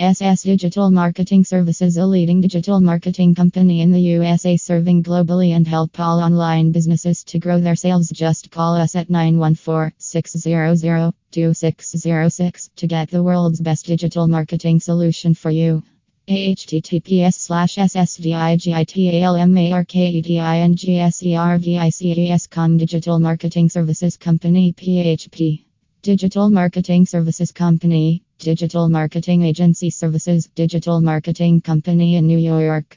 SS Digital Marketing Services, a leading digital marketing company in the USA, serving globally and help all online businesses to grow their sales. Just call us at 914 600 2606 to get the world's best digital marketing solution for you. Https slash ssdigitalmarketingservices.com Digital Marketing Services Company PHP Digital Marketing Services Company Digital Marketing Agency Services Digital Marketing Company in New York